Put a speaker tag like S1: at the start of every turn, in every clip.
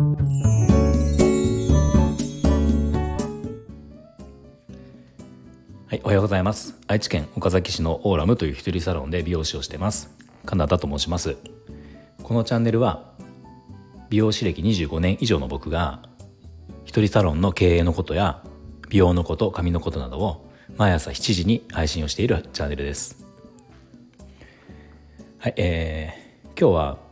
S1: はい、おはようございます。愛知県岡崎市のオーラムという一人サロンで美容師をしてます。カナダと申します。このチャンネルは美容師歴25年以上の僕が一人サロンの経営のことや美容のこと髪のことなどを毎朝7時に配信をしているチャンネルですはいえー、今日は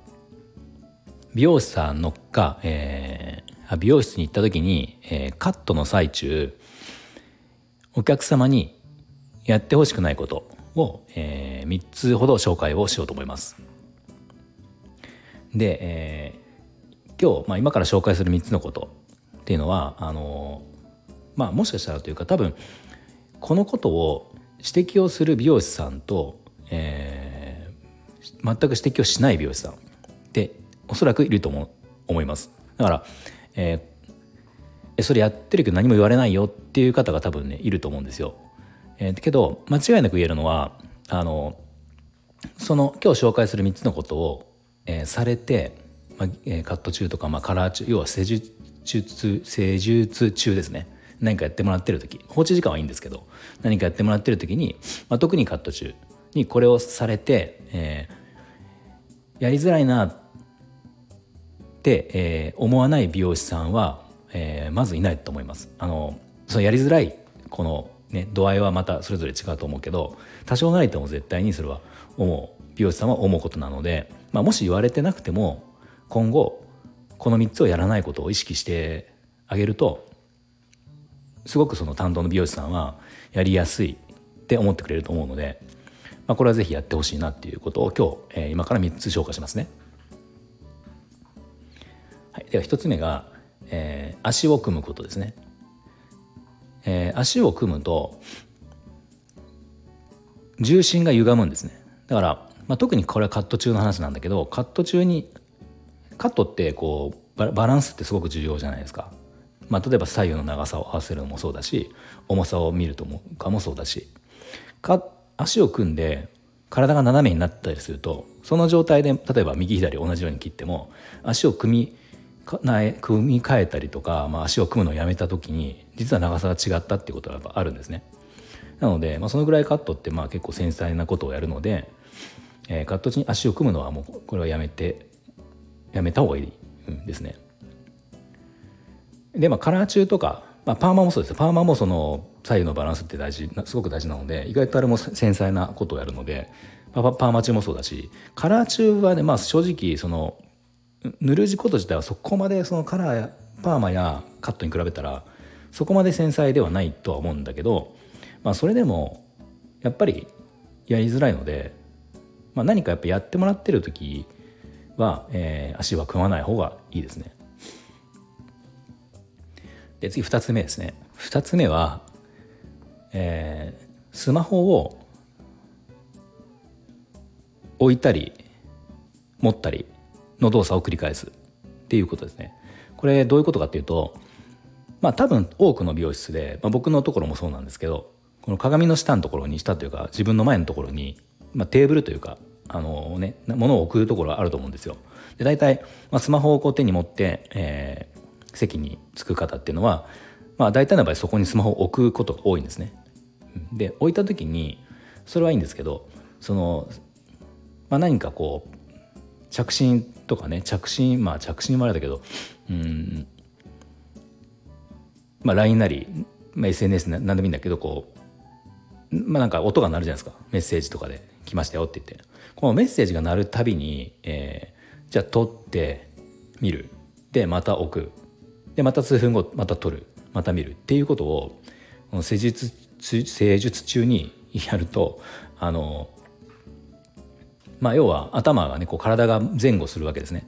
S1: 美容師さんのか、えー、美容室に行った時に、えー、カットの最中お客様にやってほしくないことを、えー、3つほど紹介をしようと思います。で、えー、今日、まあ、今から紹介する3つのことっていうのはあのまあもしかしたらというか多分このことを指摘をする美容師さんと、えー、全く指摘をしない美容師さんっておそらくいると思思います。だから、えー、それやってるけど何も言われないよっていう方が多分ねいると思うんですよ、えー、けど間違いなく言えるのはあのその今日紹介する3つのことを、えー、されて、まあえー、カット中とか、まあ、カラー中要は施術施術中ですね。何かやってもらってる時放置時間はいいんですけど何かやってもらってる時に、まあ、特にカット中にこれをされて、えー、やりづらいなって、えー、思わない美容師さんは、えー、まずいないと思います。あのそのやりづらいこのね、度合いはまたそれぞれ違うと思うけど多少なりとも絶対にそれは思う美容師さんは思うことなので、まあ、もし言われてなくても今後この3つをやらないことを意識してあげるとすごくその担当の美容師さんはやりやすいって思ってくれると思うので、まあ、これは是非やってほしいなっていうことを今日、えー、今から3つ紹介しますね。では1つ目が、えー、足を組むことですね。えー、足を組むと重心が歪むんですね。だから、まあ、特にこれはカット中の話なんだけどカット中にカットってこうバランスってすごく重要じゃないですか。まあ、例えば左右の長さを合わせるのもそうだし重さを見るとかもそうだしか足を組んで体が斜めになったりするとその状態で例えば右左同じように切っても足を組み組み替えたりとか、まあ、足を組むのをやめた時に実は長さが違ったっていうことがやっぱあるんですね。なので、まあ、そのぐらいカットってまあ結構繊細なことをやるので、えー、カット中に足を組むのはもうこれはやめてやめた方がいいんですね。でまあカラー中とか、まあ、パーマもそうですパーマもその左右のバランスって大事すごく大事なので意外とあれも繊細なことをやるのでパパーマ中もそうだしカラー中はねまあ正直その塗ること自体はそこまでそのカラーやパーマやカットに比べたらそこまで繊細ではないとは思うんだけど、まあ、それでもやっぱりやりづらいので、まあ、何かやっぱやってもらってる時は、えー、足は組まない方がいいですね。で次2つ目ですね2つ目は、えー、スマホを置いたり持ったりの動作を繰り返すっていうことですねこれどういうことかっていうとまあ多分多くの美容室で、まあ、僕のところもそうなんですけどこの鏡の下のところに下というか自分の前のところに、まあ、テーブルというかあのね物を置くところあると思うんですよで大体、まあ、スマホをこう手に持って、え席に着く方っていうのは、まあ、大体の場合そこにスマホを置くことが多いんですね。で置いた時にそれはいいんですけどその、まあ、何かこう着信とかね着信まあ着信もあれだけどうんまあ LINE なり、まあ、SNS な何でもいいんだけどこうまあなんか音が鳴るじゃないですか。メッセージとかで「来ましたよ」って言って。このメッセージが鳴るたびに、えー、じゃあ撮って見る。でまた置く。でまた数分後また撮る。また見る。っていうことを施術施術中にやるとあのまあ要は頭がねこう体が前後するわけですね。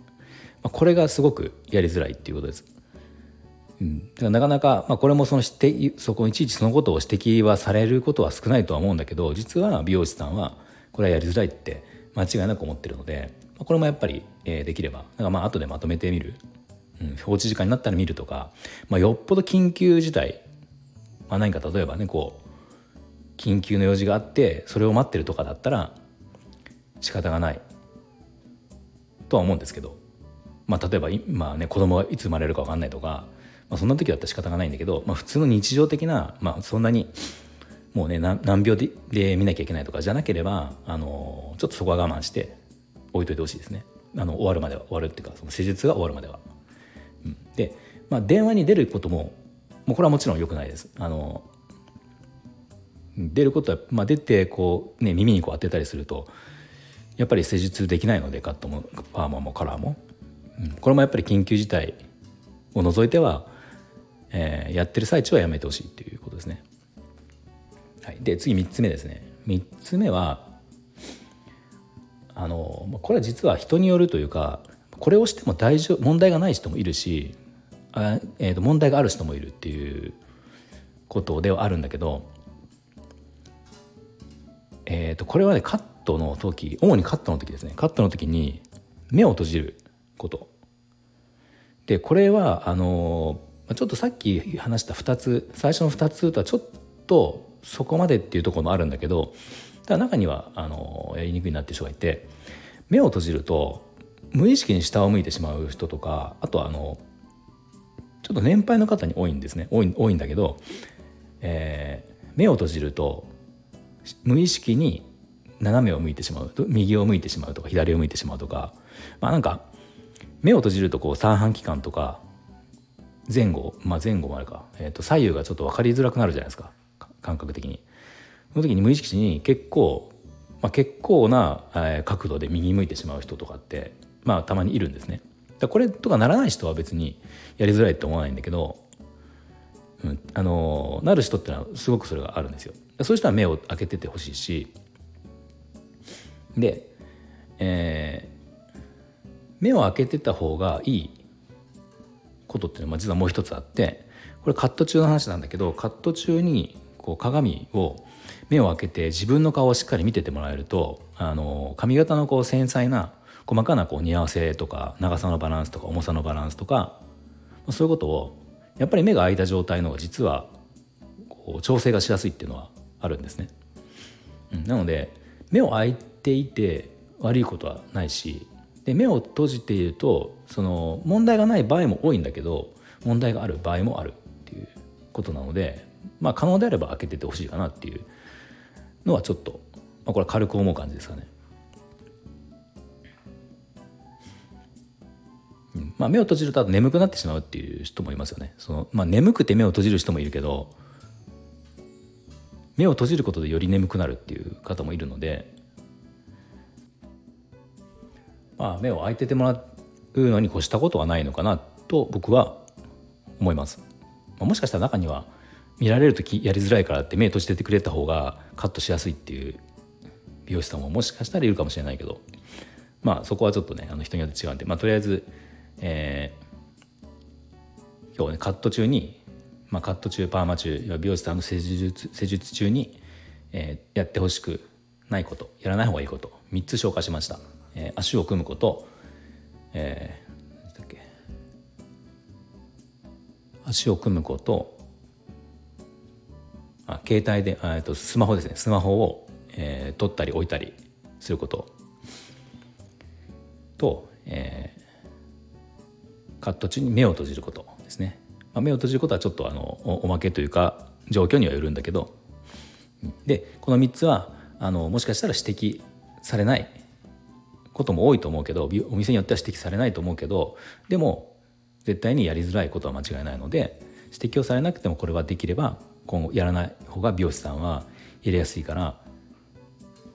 S1: まあ、これがすごくやりづらいっていうことです。うん、だからなかなか、まあ、これもその指摘そこいちいちそのことを指摘はされることは少ないとは思うんだけど実は美容師さんはこれはやりづらいって間違いなく思ってるのでこれもやっぱり、えー、できればだかまあ後でまとめてみるうん、放置時間になったら見るとか、まあ、よっぽど緊急事態、まあ、何か例えばねこう緊急の用事があってそれを待ってるとかだったら仕方がないとは思うんですけど、まあ、例えば今ね子供がいつ生まれるか分かんないとか、まあ、そんな時だったら仕方がないんだけど、まあ、普通の日常的な、まあ、そんなにもうね難病でで見なきゃいけないとかじゃなければあのちょっとそこは我慢して置いといてほしいですねあの終わるまでは終わるっていうかその施術が終わるまでは。うん、で、まあ、電話に出ることももうこれはもちろん良くないです。あの出ることは、まあ、出てこう、ね、耳にこう当てたりするとやっぱり施術できないのでカットもパーマもカラーも、うん、これもやっぱり緊急事態を除いては、えー、やってる最中はやめてほしいっていうことですね。はい、で次3つ目ですね。3つ目はあのこれは実は人によるというかこれをしても大丈夫問題がない人もいるしあ、えー、と問題がある人もいるっていうことではあるんだけど、えー、とこれはねカットの時主にカットの時ですね。カットの時に目を閉じること。でこれはあのちょっとさっき話した2つ最初の2つとはちょっとそこまでっていうところもあるんだけどただ中にはあのやりにくいなっていう人がいて目を閉じると無意識に下を向いてしまう人とかあとはあのちょっと年配の方に多いんですね。多い多いんだけど、えー、目を閉じると無意識に斜めを向いてしまう右を向いてしまうとか左を向いてしまうとかまあなんか目を閉じるとこう三半規管とか前後まあ前後もあるか、えー、と左右がちょっと分かりづらくなるじゃないですか感覚的に。その時に無意識に結構、まあ、結構な、角度で右向いてしまう人とかってまあたまにいるんですね。だこれとかならない人は別にやりづらいって思わないんだけど、うん、あのなる人ってのはすごくそれがあるんですよ。そういう人は目を開けててほしいしで、えー、目を開けてた方がいいことっていうのは実はもう一つあってこれカット中の話なんだけどカット中にこう鏡を目を開けて自分の顔をしっかり見ててもらえるとあの髪型のこう繊細な細かなこう似合わせとか長さのバランスとか重さのバランスとかそういうことをやっぱり目が開いた状態の方が実はこう調整がしやすいっていうのはあるんですね。なので目を開ていて悪いことはないしで目を閉じているとその問題がない場合も多いんだけど問題がある場合もあるっていうことなのでまあ可能であれば開けててほしいかなっていうのはちょっと、まあ、これ軽く思う感じですかね。うんまあ、目を閉じると眠くなってしまうっていう人もいますよね。そのまあ、眠くて目を閉じる人もいるけど目を閉じることでより眠くなるっていう方もいるので、まあ、目を開いててもらうのに越したことはないのかなと僕は思います。ま、もしかしたら中には見られる時やりづらいからって目閉じててくれた方がカットしやすいっていう美容師さんももしかしたらいるかもしれないけど。まあそこはちょっとねあの人によって違うんで、まあ、とりあえず、えー、今日ねカット中に、まあ、カット中パーマ中美容師さんの施術施術中に、えー、やってほしくないことやらない方がいいこと3つ紹介しました、えー、足を組むこと、えー、足を組むこと。あ携帯でえとスマホですね。スマホを、えー、取ったり置いたりすること。と、えー、カット中に目を閉じることですね、まあ、目を閉じることはちょっとあのおまけというか状況にはよるんだけど。でこの3つはあのもしかしたら指摘されないことも多いと思うけどお店によっては指摘されないと思うけどでも絶対にやりづらいことは間違いないので指摘をされなくてもこれはできれば今後やらない方が美容師さんは入れやすいから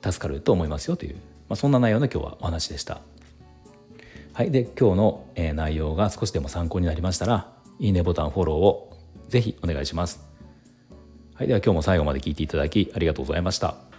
S1: 助かると思いますよという、まあ、そんな内容の今日はお話でした。はい、で今日の、内容が少しでも参考になりましたらいいねボタンフォローをぜひお願いします。はい、では今日も最後まで聞いていただきありがとうございました。